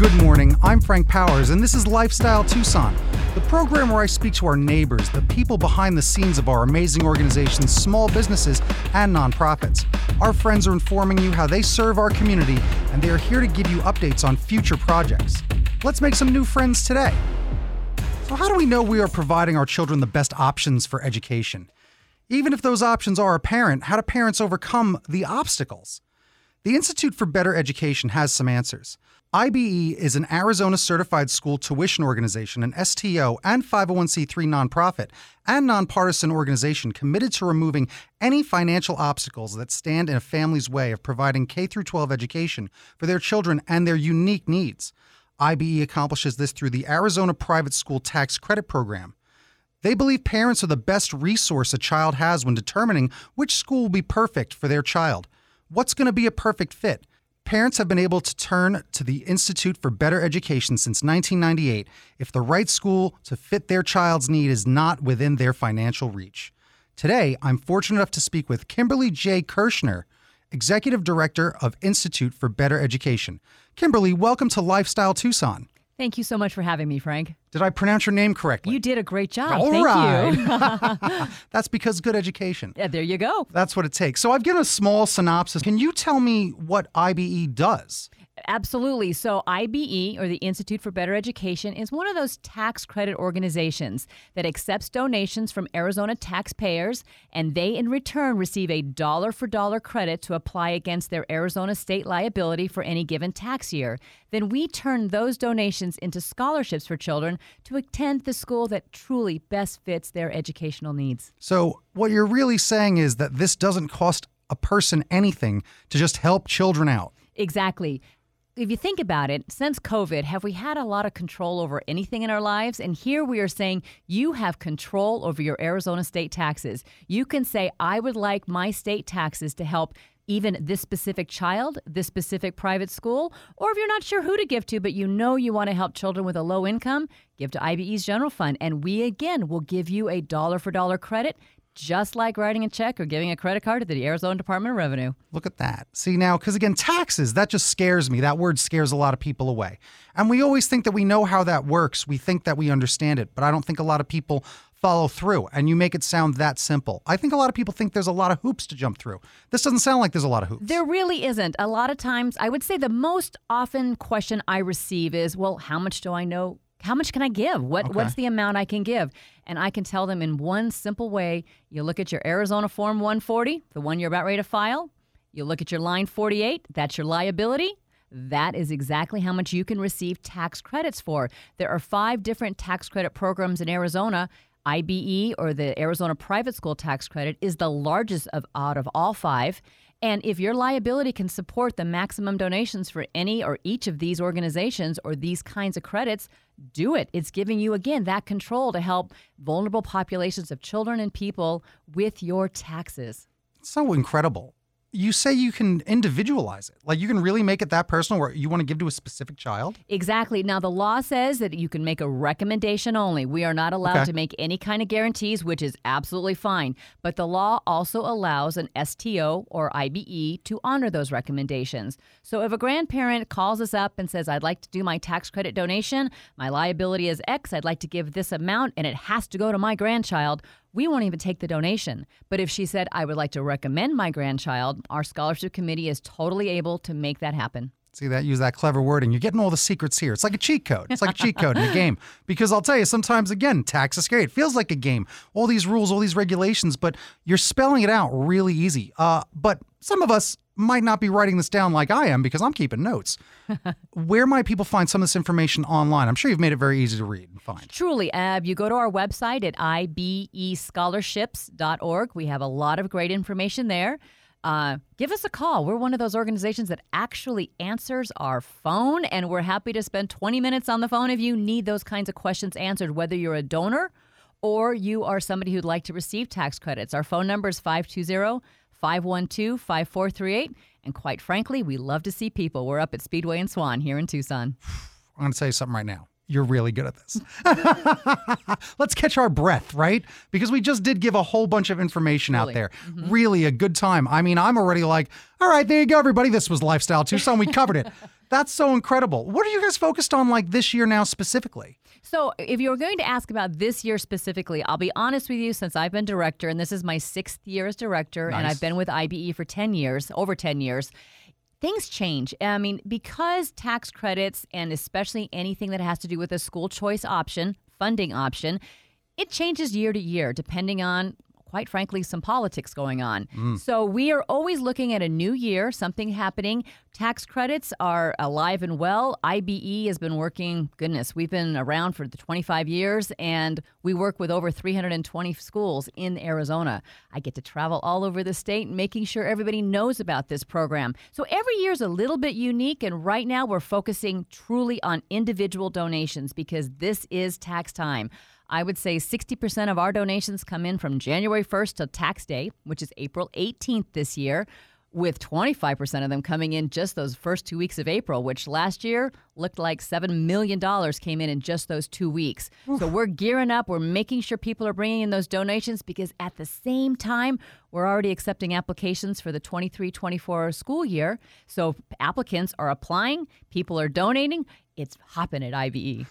Good morning. I'm Frank Powers, and this is Lifestyle Tucson, the program where I speak to our neighbors, the people behind the scenes of our amazing organizations, small businesses, and nonprofits. Our friends are informing you how they serve our community, and they are here to give you updates on future projects. Let's make some new friends today. So, how do we know we are providing our children the best options for education? Even if those options are apparent, how do parents overcome the obstacles? The Institute for Better Education has some answers. IBE is an Arizona certified school tuition organization, an STO, and 501c3 nonprofit and nonpartisan organization committed to removing any financial obstacles that stand in a family's way of providing K 12 education for their children and their unique needs. IBE accomplishes this through the Arizona Private School Tax Credit Program. They believe parents are the best resource a child has when determining which school will be perfect for their child. What's going to be a perfect fit? Parents have been able to turn to the Institute for Better Education since 1998 if the right school to fit their child's need is not within their financial reach. Today, I'm fortunate enough to speak with Kimberly J. Kirschner, Executive Director of Institute for Better Education. Kimberly, welcome to Lifestyle Tucson. Thank you so much for having me, Frank. Did I pronounce your name correctly? You did a great job. All Thank right. you. That's because good education. yeah, there you go. That's what it takes. So I've given a small synopsis. Can you tell me what IBE does? Absolutely. So, IBE, or the Institute for Better Education, is one of those tax credit organizations that accepts donations from Arizona taxpayers, and they in return receive a dollar for dollar credit to apply against their Arizona state liability for any given tax year. Then we turn those donations into scholarships for children to attend the school that truly best fits their educational needs. So what you're really saying is that this doesn't cost a person anything to just help children out. Exactly. If you think about it, since COVID, have we had a lot of control over anything in our lives? And here we are saying you have control over your Arizona state taxes. You can say, I would like my state taxes to help even this specific child, this specific private school, or if you're not sure who to give to, but you know you want to help children with a low income, give to IBE's general fund. And we again will give you a dollar for dollar credit just like writing a check or giving a credit card to the Arizona Department of Revenue. Look at that. See now, because again, taxes, that just scares me. That word scares a lot of people away. And we always think that we know how that works. We think that we understand it, but I don't think a lot of people follow through. And you make it sound that simple. I think a lot of people think there's a lot of hoops to jump through. This doesn't sound like there's a lot of hoops. There really isn't. A lot of times, I would say the most often question I receive is, well, how much do I know? How much can I give? What Okay. what's the amount I can give? And I can tell them in one simple way. You look at your Arizona Form 140, the one you're about ready to file. You look at your line 48, that's your liability. That is exactly how much you can receive tax credits for. There are five different tax credit programs in Arizona. IBE, or the Arizona Private School Tax Credit, is the largest of out of all five. And if your liability can support the maximum donations for any or each of these organizations or these kinds of credits, do it. It's giving you, again, that control to help vulnerable populations of children and people with your taxes. So incredible. You say you can individualize it. Like you can really make it that personal where you want to give to a specific child. Exactly. Now, the law says that you can make a recommendation only. We are not allowed Okay. to make any kind of guarantees, which is absolutely fine. But the law also allows an STO or IBE to honor those recommendations. So if a grandparent calls us up and says, I'd like to do my tax credit donation, my liability is X, I'd like to give this amount, and it has to go to my grandchild, we won't even take the donation. But if she said, I would like to recommend my grandchild, our scholarship committee is totally able to make that happen. See that? Use that clever wording. You're getting all the secrets here. It's like a cheat code. It's like a cheat code in a game. Because I'll tell you, sometimes again, tax is scary. It feels like a game. All these rules, all these regulations, but you're spelling it out really easy. Uh, but some of us might not be writing this down like I am because I'm keeping notes. Where might people find some of this information online? I'm sure you've made it very easy to read and find. Truly, Ab, you go to our website at ibescholarships.org. We have a lot of great information there. Uh, give us a call. We're one of those organizations that actually answers our phone, and we're happy to spend 20 minutes on the phone if you need those kinds of questions answered, whether you're a donor or you are somebody who'd like to receive tax credits. Our phone number is 520 512 5438. And quite frankly, we love to see people. We're up at Speedway and Swan here in Tucson. I'm going to tell you something right now. You're really good at this. Let's catch our breath, right? Because we just did give a whole bunch of information out Really. there. Mm-hmm. Really a good time. I mean, I'm already like, all right, there you go, everybody. This was Lifestyle Tucson. We covered it. That's so incredible. What are you guys focused on like this year now specifically? So, if you're going to ask about this year specifically, I'll be honest with you since I've been director, and this is my sixth year as director, and I've been with IBE for 10 years, over 10 years. Things change. I mean, because tax credits and especially anything that has to do with a school choice option, funding option, it changes year to year depending on quite frankly some politics going on. Mm. So we are always looking at a new year, something happening. Tax credits are alive and well. IBE has been working, goodness, we've been around for the 25 years and we work with over 320 schools in Arizona. I get to travel all over the state making sure everybody knows about this program. So every year is a little bit unique and right now we're focusing truly on individual donations because this is tax time. I would say 60% of our donations come in from January 1st to tax day, which is April 18th this year, with 25% of them coming in just those first two weeks of April, which last year looked like $7 million came in in just those two weeks. So we're gearing up. We're making sure people are bringing in those donations because at the same time, we're already accepting applications for the 23 24 school year. So applicants are applying, people are donating. It's hopping at IBE.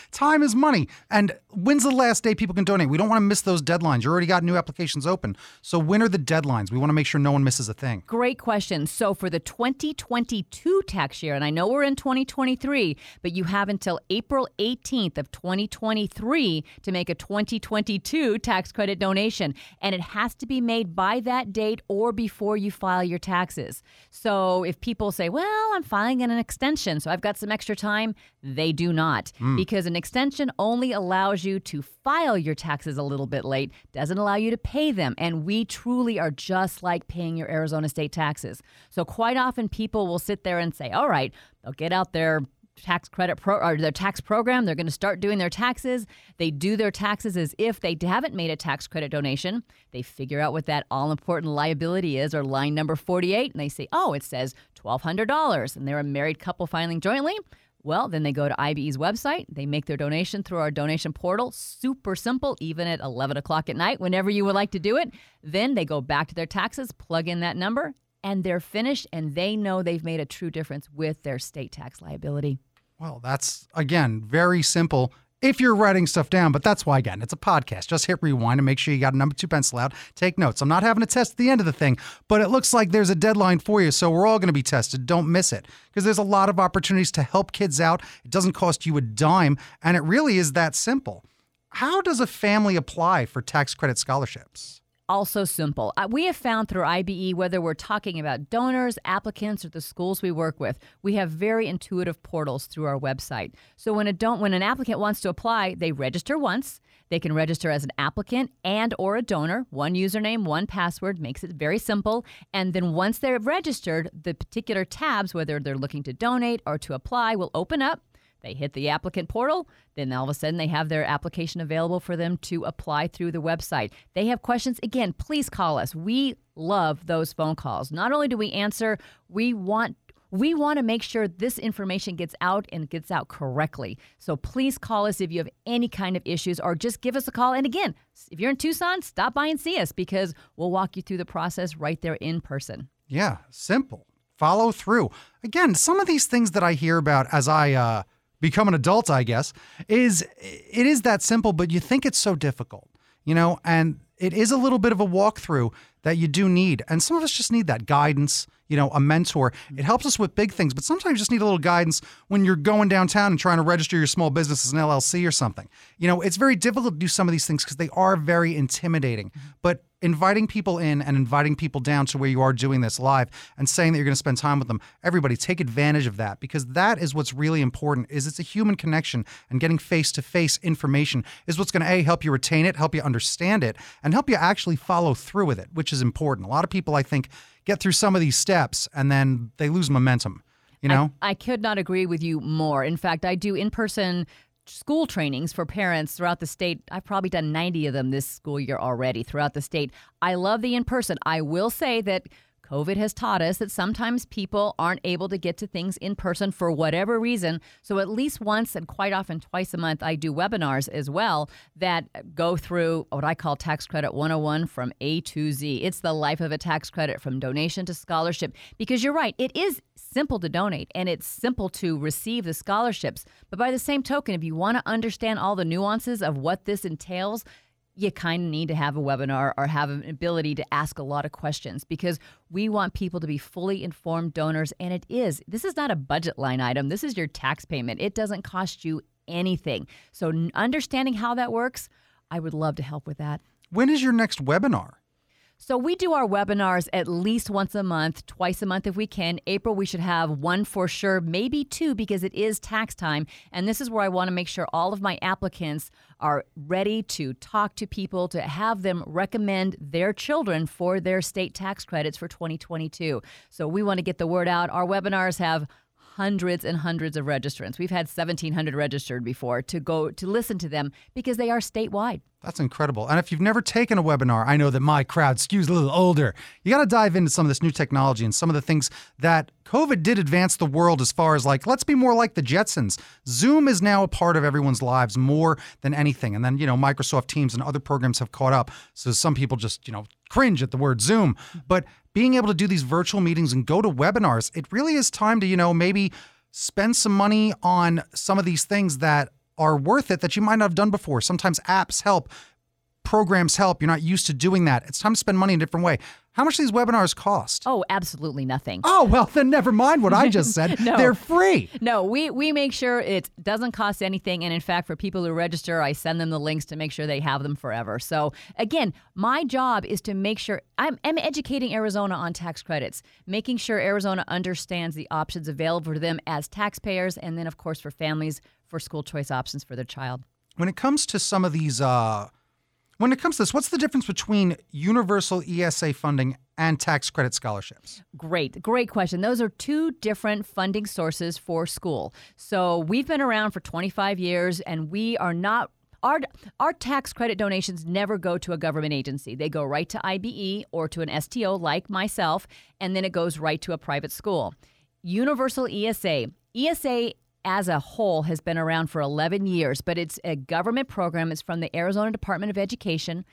Time is money. And when's the last day people can donate? We don't want to miss those deadlines. You already got new applications open. So when are the deadlines? We want to make sure no one misses a thing. Great question. So for the 2022 tax year, and I know we're in 2023, but you have until April 18th of 2023 to make a 2022 tax credit donation, and it has to be made by that date or before you file your taxes. So if people say, "Well, I'm filing in an extension, so I've got some extra time," they do not, hmm. because an extension only allows you to file your taxes a little bit late, doesn't allow you to pay them, and we truly are just like paying your Arizona state taxes. So quite often people will sit there and say, "All right, they'll get out their tax credit pro or their tax program. They're going to start doing their taxes. They do their taxes as if they haven't made a tax credit donation. They figure out what that all important liability is or line number 48 and they say, "Oh, it says $1200." And they're a married couple filing jointly. Well, then they go to IBE's website. They make their donation through our donation portal. Super simple, even at 11 o'clock at night, whenever you would like to do it. Then they go back to their taxes, plug in that number, and they're finished, and they know they've made a true difference with their state tax liability. Well, that's again very simple if you're writing stuff down, but that's why again, it's a podcast. Just hit rewind and make sure you got a number two pencil out. Take notes. I'm not having a test at the end of the thing, but it looks like there's a deadline for you, so we're all going to be tested. Don't miss it because there's a lot of opportunities to help kids out. It doesn't cost you a dime, and it really is that simple. How does a family apply for tax credit scholarships? Also simple. Uh, We have found through IBE, whether we're talking about donors, applicants, or the schools we work with, we have very intuitive portals through our website. So when a don't when an applicant wants to apply, they register once. They can register as an applicant and or a donor. One username, one password makes it very simple. And then once they're registered, the particular tabs, whether they're looking to donate or to apply, will open up. They hit the applicant portal, then all of a sudden they have their application available for them to apply through the website. They have questions, again, please call us. We love those phone calls. Not only do we answer, we want we want to make sure this information gets out and gets out correctly. So please call us if you have any kind of issues or just give us a call. And again, if you're in Tucson, stop by and see us because we'll walk you through the process right there in person. Yeah, simple. Follow through. Again, some of these things that I hear about as I uh, become an adult, I guess, is it is that simple, but you think it's so difficult, you know, and it is a little bit of a walkthrough that you do need. And some of us just need that guidance, you know, a mentor. It helps us with big things, but sometimes you just need a little guidance when you're going downtown and trying to register your small business as an LLC or something. You know, it's very difficult to do some of these things because they are very intimidating. Mm-hmm. But inviting people in and inviting people down to where you are doing this live and saying that you're going to spend time with them everybody take advantage of that because that is what's really important is it's a human connection and getting face to face information is what's going to a help you retain it help you understand it and help you actually follow through with it which is important a lot of people i think get through some of these steps and then they lose momentum you know I, I could not agree with you more. In fact, I do in person school trainings for parents throughout the state. I've probably done 90 of them this school year already throughout the state. I love the in person. I will say that COVID has taught us that sometimes people aren't able to get to things in person for whatever reason. So, at least once and quite often twice a month, I do webinars as well that go through what I call Tax Credit 101 from A to Z. It's the life of a tax credit from donation to scholarship. Because you're right, it is simple to donate and it's simple to receive the scholarships. But by the same token, if you want to understand all the nuances of what this entails, you kind of need to have a webinar or have an ability to ask a lot of questions because we want people to be fully informed donors. And it is, this is not a budget line item, this is your tax payment. It doesn't cost you anything. So, understanding how that works, I would love to help with that. When is your next webinar? So we do our webinars at least once a month, twice a month if we can. April, we should have one for sure, maybe two because it is tax time. And this is where I want to make sure all of my applicants are ready to talk to people, to have them recommend their children for their state tax credits for 2022. So we want to get the word out. Our webinars have hundreds and hundreds of registrants. We've had 1,700 registered before to go to listen to them because they are statewide. That's incredible. And if you've never taken a webinar, I know that my crowd skews a little older. You got to dive into some of this new technology and some of the things that COVID did advance the world as far as like, let's be more like the Jetsons. Zoom is now a part of everyone's lives more than anything. And then, you know, Microsoft Teams and other programs have caught up. So some people just, you know, cringe at the word Zoom. But being able to do these virtual meetings and go to webinars, it really is time to, you know, maybe spend some money on some of these things that are worth it that you might not have done before. Sometimes apps help, programs help. You're not used to doing that. It's time to spend money in a different way. How much do these webinars cost? Oh, absolutely nothing. Oh, well, then never mind what I just said. no. They're free. No, we, we make sure it doesn't cost anything. And in fact, for people who register, I send them the links to make sure they have them forever. So, again, my job is to make sure I'm, I'm educating Arizona on tax credits, making sure Arizona understands the options available to them as taxpayers, and then, of course, for families for school choice options for their child. When it comes to some of these, uh, when it comes to this, what's the difference between universal ESA funding and tax credit scholarships? Great, great question. Those are two different funding sources for school. So we've been around for 25 years and we are not. Our, our tax credit donations never go to a government agency. They go right to IBE or to an STO like myself, and then it goes right to a private school. Universal ESA. ESA as a whole has been around for 11 years, but it's a government program. It's from the Arizona Department of Education.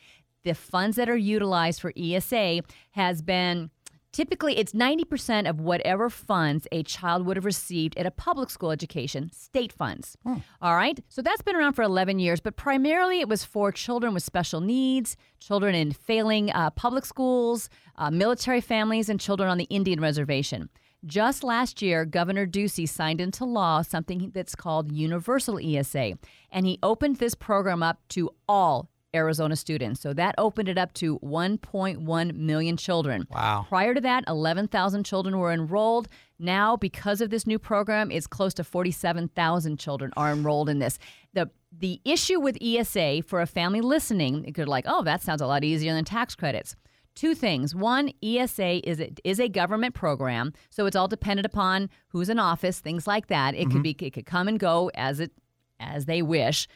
The funds that are utilized for ESA has been typically it's 90% of whatever funds a child would have received at a public school education, state funds. Hmm. All right? So that's been around for 11 years, but primarily it was for children with special needs, children in failing uh, public schools, uh, military families, and children on the Indian reservation. Just last year, Governor Ducey signed into law something that's called Universal ESA, and he opened this program up to all Arizona students. So that opened it up to 1.1 million children. Wow. Prior to that, 11,000 children were enrolled. Now, because of this new program, it's close to 47,000 children are enrolled in this. The the issue with ESA for a family listening, it could like, oh, that sounds a lot easier than tax credits. Two things. One, ESA is a, is a government program, so it's all dependent upon who's in office, things like that. It mm-hmm. could be it could come and go as it as they wish.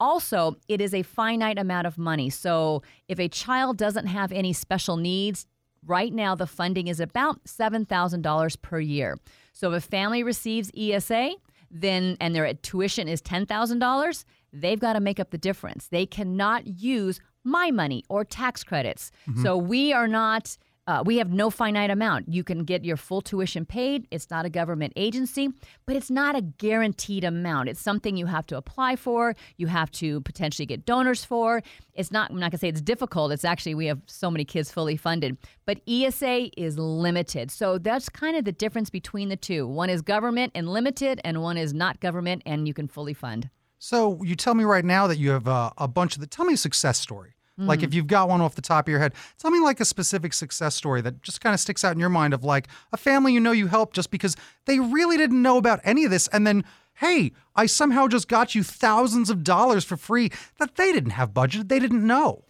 Also, it is a finite amount of money. So if a child doesn't have any special needs, right now the funding is about $7,000 per year. So if a family receives ESA, then and their tuition is $10,000, they've got to make up the difference. They cannot use my money or tax credits. Mm-hmm. So we are not. Uh, we have no finite amount. You can get your full tuition paid. It's not a government agency, but it's not a guaranteed amount. It's something you have to apply for. You have to potentially get donors for. It's not, I'm not going to say it's difficult. It's actually, we have so many kids fully funded, but ESA is limited. So that's kind of the difference between the two. One is government and limited, and one is not government and you can fully fund. So you tell me right now that you have uh, a bunch of the. Tell me a success story. Mm. Like if you've got one off the top of your head, tell me like a specific success story that just kind of sticks out in your mind of like a family you know you helped just because they really didn't know about any of this, and then hey, I somehow just got you thousands of dollars for free that they didn't have budgeted, they didn't know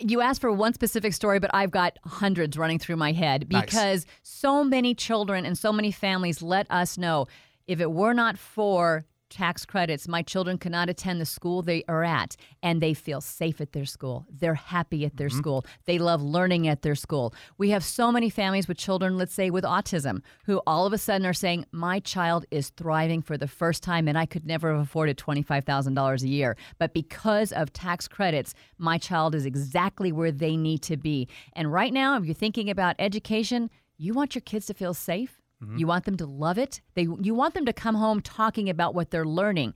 you asked for one specific story, but I've got hundreds running through my head because nice. so many children and so many families let us know if it were not for tax credits. My children cannot attend the school they are at, and they feel safe at their school. They're happy at their mm-hmm. school. They love learning at their school. We have so many families with children, let's say with autism, who all of a sudden are saying, My child is thriving for the first time, and I could never have afforded $25,000 a year. But because of tax credits, my child is exactly where they need to be. And right now, if you're thinking about education, you want your kids to feel safe. Mm-hmm. You want them to love it. They you want them to come home talking about what they're learning.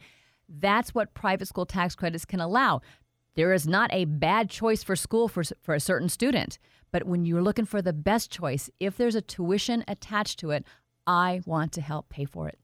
That's what private school tax credits can allow. There is not a bad choice for school for for a certain student, but when you're looking for the best choice, if there's a tuition attached to it, I want to help pay for it.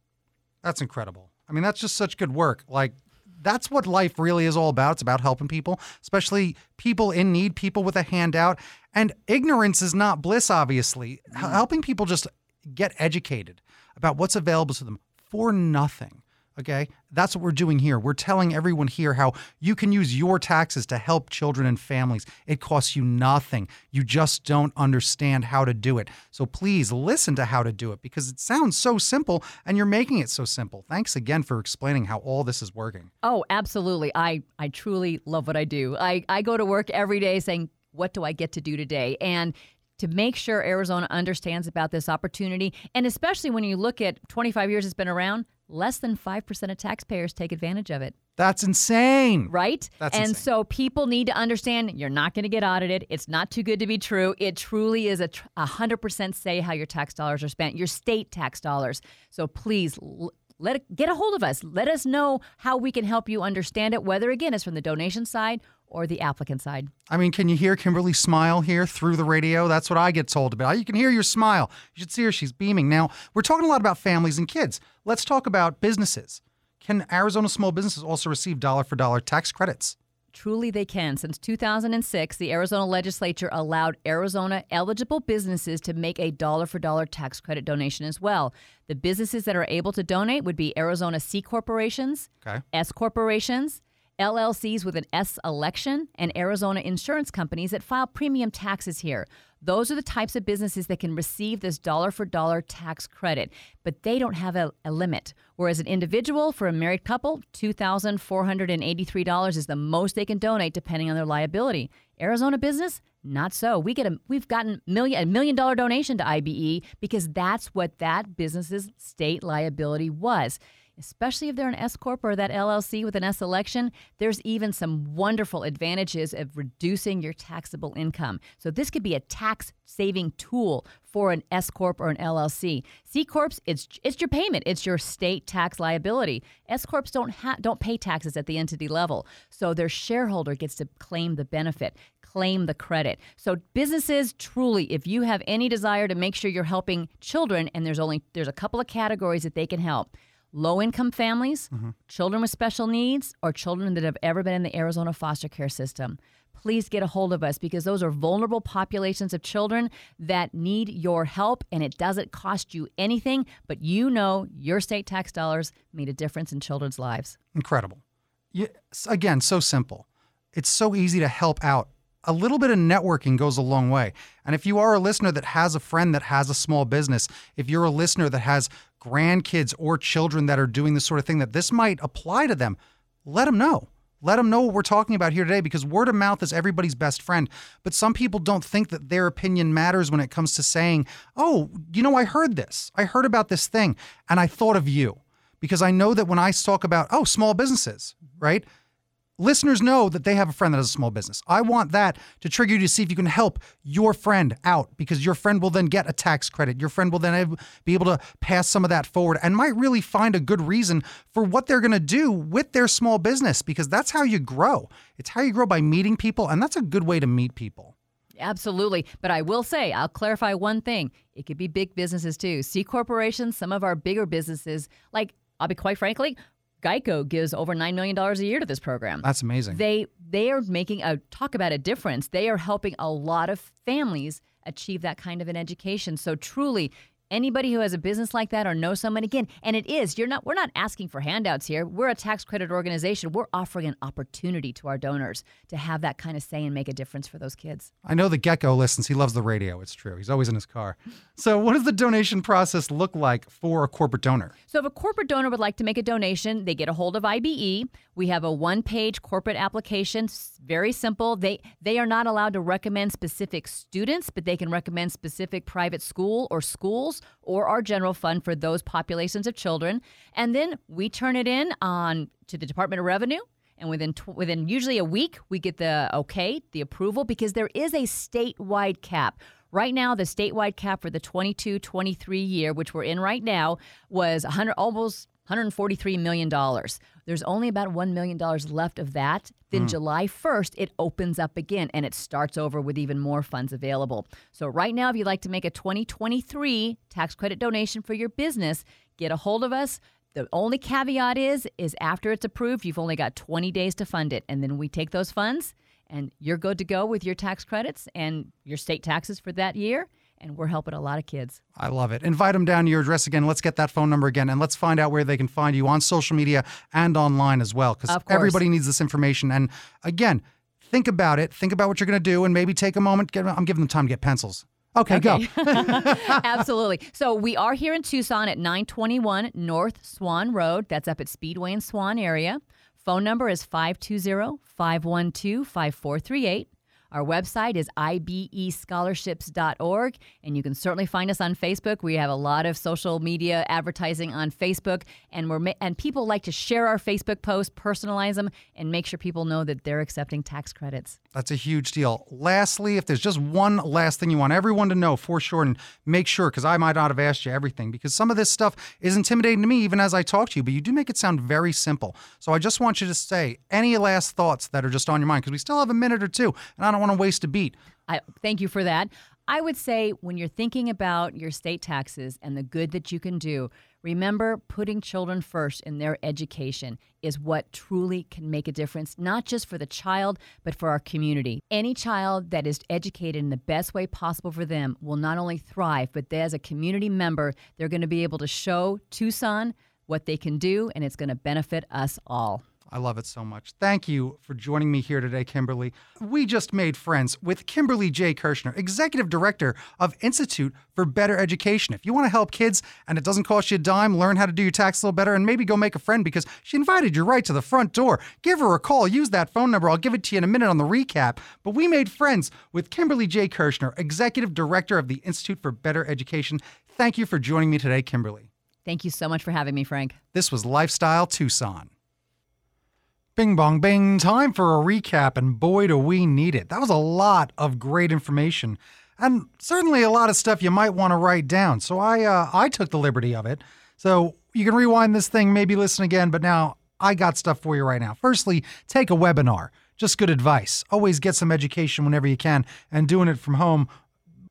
That's incredible. I mean, that's just such good work. Like, that's what life really is all about. It's about helping people, especially people in need, people with a handout. And ignorance is not bliss, obviously. H- mm-hmm. helping people just get educated about what's available to them for nothing. Okay. That's what we're doing here. We're telling everyone here how you can use your taxes to help children and families. It costs you nothing. You just don't understand how to do it. So please listen to how to do it because it sounds so simple and you're making it so simple. Thanks again for explaining how all this is working. Oh, absolutely. I, I truly love what I do. I, I go to work every day saying, what do I get to do today? And to make sure Arizona understands about this opportunity, and especially when you look at 25 years it's been around, less than 5% of taxpayers take advantage of it, That's insane. right? That's and insane. so people need to understand you're not going to get audited. It's not too good to be true. It truly is a tr- 100% say how your tax dollars are spent, your state tax dollars. So please l- let get a hold of us. Let us know how we can help you understand it, whether again it's from the donation side or the applicant side. I mean, can you hear Kimberly smile here through the radio? That's what I get told about. You can hear your smile. You should see her. She's beaming. Now, we're talking a lot about families and kids. Let's talk about businesses. Can Arizona small businesses also receive dollar for dollar tax credits? Truly, they can. Since 2006, the Arizona legislature allowed Arizona eligible businesses to make a dollar for dollar tax credit donation as well. The businesses that are able to donate would be Arizona C corporations, Okay. S corporations, LLCs with an S election, and Arizona insurance companies that file premium taxes here. Those are the types of businesses that can receive this dollar for dollar tax credit, but they don't have a, a limit. Whereas an individual for a married couple, $2,483 is the most they can donate depending on their liability. Arizona business, not so. We get a we've gotten million a million dollar donation to IBE because that's what that business's state liability was especially if they're an S corp or that LLC with an S election, there's even some wonderful advantages of reducing your taxable income. So this could be a tax saving tool for an S corp or an LLC. C corps, it's it's your payment, it's your state tax liability. S corps don't ha- don't pay taxes at the entity level, so their shareholder gets to claim the benefit claim the credit. So businesses truly if you have any desire to make sure you're helping children and there's only there's a couple of categories that they can help low income families, mm-hmm. children with special needs, or children that have ever been in the Arizona foster care system. Please get a hold of us because those are vulnerable populations of children that need your help, and it doesn't cost you anything, but you know your state tax dollars made a difference in children's lives. Incredible. Yeah, again, so simple. It's so easy to help out. A little bit of networking goes a long way. And if you are a listener that has a friend that has a small business, if you're a listener that has grandkids or children that are doing this sort of thing, that this might apply to them, let them know. Let them know what we're talking about here today because word of mouth is everybody's best friend. But some people don't think that their opinion matters when it comes to saying, oh, you know, I heard this. I heard about this thing and I thought of you because I know that when I talk about, oh, small businesses, right? Listeners know that they have a friend that has a small business. I want that to trigger you to see if you can help your friend out because your friend will then get a tax credit. Your friend will then be able to pass some of that forward and might really find a good reason for what they're going to do with their small business because that's how you grow. It's how you grow by meeting people, and that's a good way to meet people. Absolutely. But I will say, I'll clarify one thing. It could be big businesses too. C corporations, some of our bigger businesses, like I'll be quite frankly, Geico gives over $9 million a year to this program. That's amazing. They they are making a talk about a difference. They are helping a lot of families achieve that kind of an education. So truly, anybody who has a business like that or knows someone again and it is you're not we're not asking for handouts here we're a tax credit organization we're offering an opportunity to our donors to have that kind of say and make a difference for those kids I know the gecko listens. He loves the radio. It's true. He's always in his car. So, what does the donation process look like for a corporate donor? So, if a corporate donor would like to make a donation, they get a hold of IBE. We have a one-page corporate application. Very simple. They they are not allowed to recommend specific students, but they can recommend specific private school or schools or our general fund for those populations of children. And then we turn it in on to the Department of Revenue. And within tw- within usually a week, we get the okay, the approval, because there is a statewide cap. Right now, the statewide cap for the 22 23 year, which we're in right now, was 100, almost $143 million. There's only about $1 million left of that. Then hmm. July 1st, it opens up again and it starts over with even more funds available. So, right now, if you'd like to make a 2023 tax credit donation for your business, get a hold of us. The only caveat is is after it's approved, you've only got 20 days to fund it and then we take those funds and you're good to go with your tax credits and your state taxes for that year and we're helping a lot of kids. I love it. Invite them down to your address again. Let's get that phone number again and let's find out where they can find you on social media and online as well because everybody needs this information. And again, think about it. Think about what you're going to do and maybe take a moment. Get, I'm giving them time to get pencils. Okay, go. Absolutely. So we are here in Tucson at 921 North Swan Road. That's up at Speedway and Swan area. Phone number is 520 512 5438. Our website is ibescholarships.org, and you can certainly find us on Facebook. We have a lot of social media advertising on Facebook, and we're and people like to share our Facebook posts, personalize them, and make sure people know that they're accepting tax credits. That's a huge deal. Lastly, if there's just one last thing you want everyone to know for sure, and make sure, because I might not have asked you everything, because some of this stuff is intimidating to me even as I talk to you, but you do make it sound very simple. So I just want you to say any last thoughts that are just on your mind, because we still have a minute or two, and I don't want to waste a beat. I thank you for that. I would say when you're thinking about your state taxes and the good that you can do, remember putting children first in their education is what truly can make a difference, not just for the child, but for our community. Any child that is educated in the best way possible for them will not only thrive, but as a community member, they're going to be able to show Tucson what they can do, and it's going to benefit us all. I love it so much. Thank you for joining me here today, Kimberly. We just made friends with Kimberly J. Kirshner, Executive Director of Institute for Better Education. If you want to help kids and it doesn't cost you a dime, learn how to do your tax a little better, and maybe go make a friend because she invited you right to the front door. Give her a call. Use that phone number. I'll give it to you in a minute on the recap. But we made friends with Kimberly J. Kirshner, Executive Director of the Institute for Better Education. Thank you for joining me today, Kimberly. Thank you so much for having me, Frank. This was Lifestyle Tucson. Bing bong bing, time for a recap, and boy, do we need it. That was a lot of great information, and certainly a lot of stuff you might want to write down. So I, uh, I took the liberty of it. So you can rewind this thing, maybe listen again, but now I got stuff for you right now. Firstly, take a webinar. Just good advice. Always get some education whenever you can, and doing it from home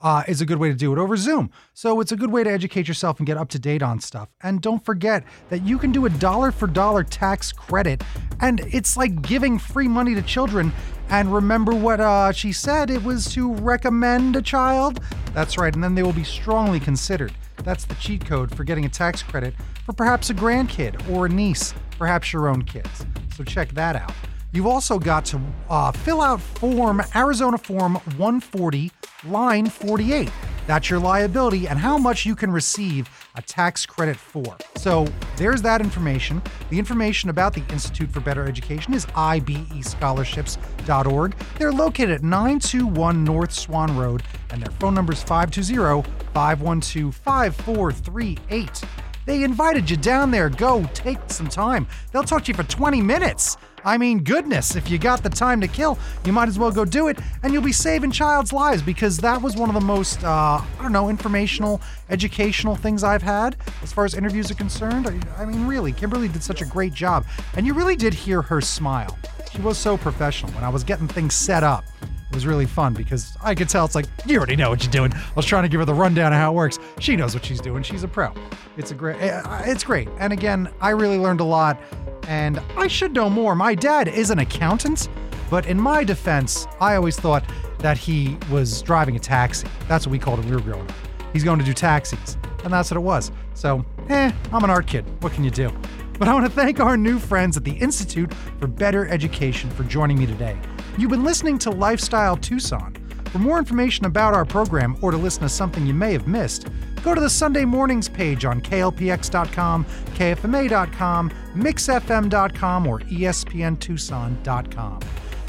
uh, is a good way to do it over Zoom. So it's a good way to educate yourself and get up to date on stuff. And don't forget that you can do a dollar for dollar tax credit, and it's like giving free money to children. And remember what uh, she said it was to recommend a child? That's right, and then they will be strongly considered. That's the cheat code for getting a tax credit for perhaps a grandkid or a niece, perhaps your own kids. So check that out. You've also got to uh, fill out form Arizona Form 140, line 48. That's your liability and how much you can receive a tax credit for. So there's that information. The information about the Institute for Better Education is ibescholarships.org. They're located at 921 North Swan Road, and their phone number is 520 512 5438. They invited you down there. Go take some time. They'll talk to you for 20 minutes. I mean, goodness, if you got the time to kill, you might as well go do it, and you'll be saving child's lives because that was one of the most, uh, I don't know, informational, educational things I've had as far as interviews are concerned. I, I mean, really, Kimberly did such a great job, and you really did hear her smile. She was so professional when I was getting things set up. Was really fun because I could tell it's like, you already know what you're doing. I was trying to give her the rundown of how it works. She knows what she's doing. She's a pro. It's a great, uh, it's great. And again, I really learned a lot and I should know more. My dad is an accountant, but in my defense, I always thought that he was driving a taxi. That's what we called him. we were growing up. He's going to do taxis. and that's what it was. So, eh, I'm an art kid. What can you do? But I want to thank our new friends at the Institute for Better Education for joining me today. You've been listening to Lifestyle Tucson. For more information about our program or to listen to something you may have missed, go to the Sunday Mornings page on klpx.com, kfma.com, mixfm.com, or espntucson.com.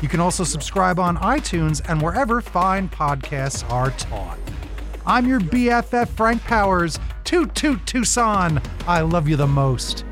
You can also subscribe on iTunes and wherever fine podcasts are taught. I'm your BFF Frank Powers. Toot toot Tucson. I love you the most.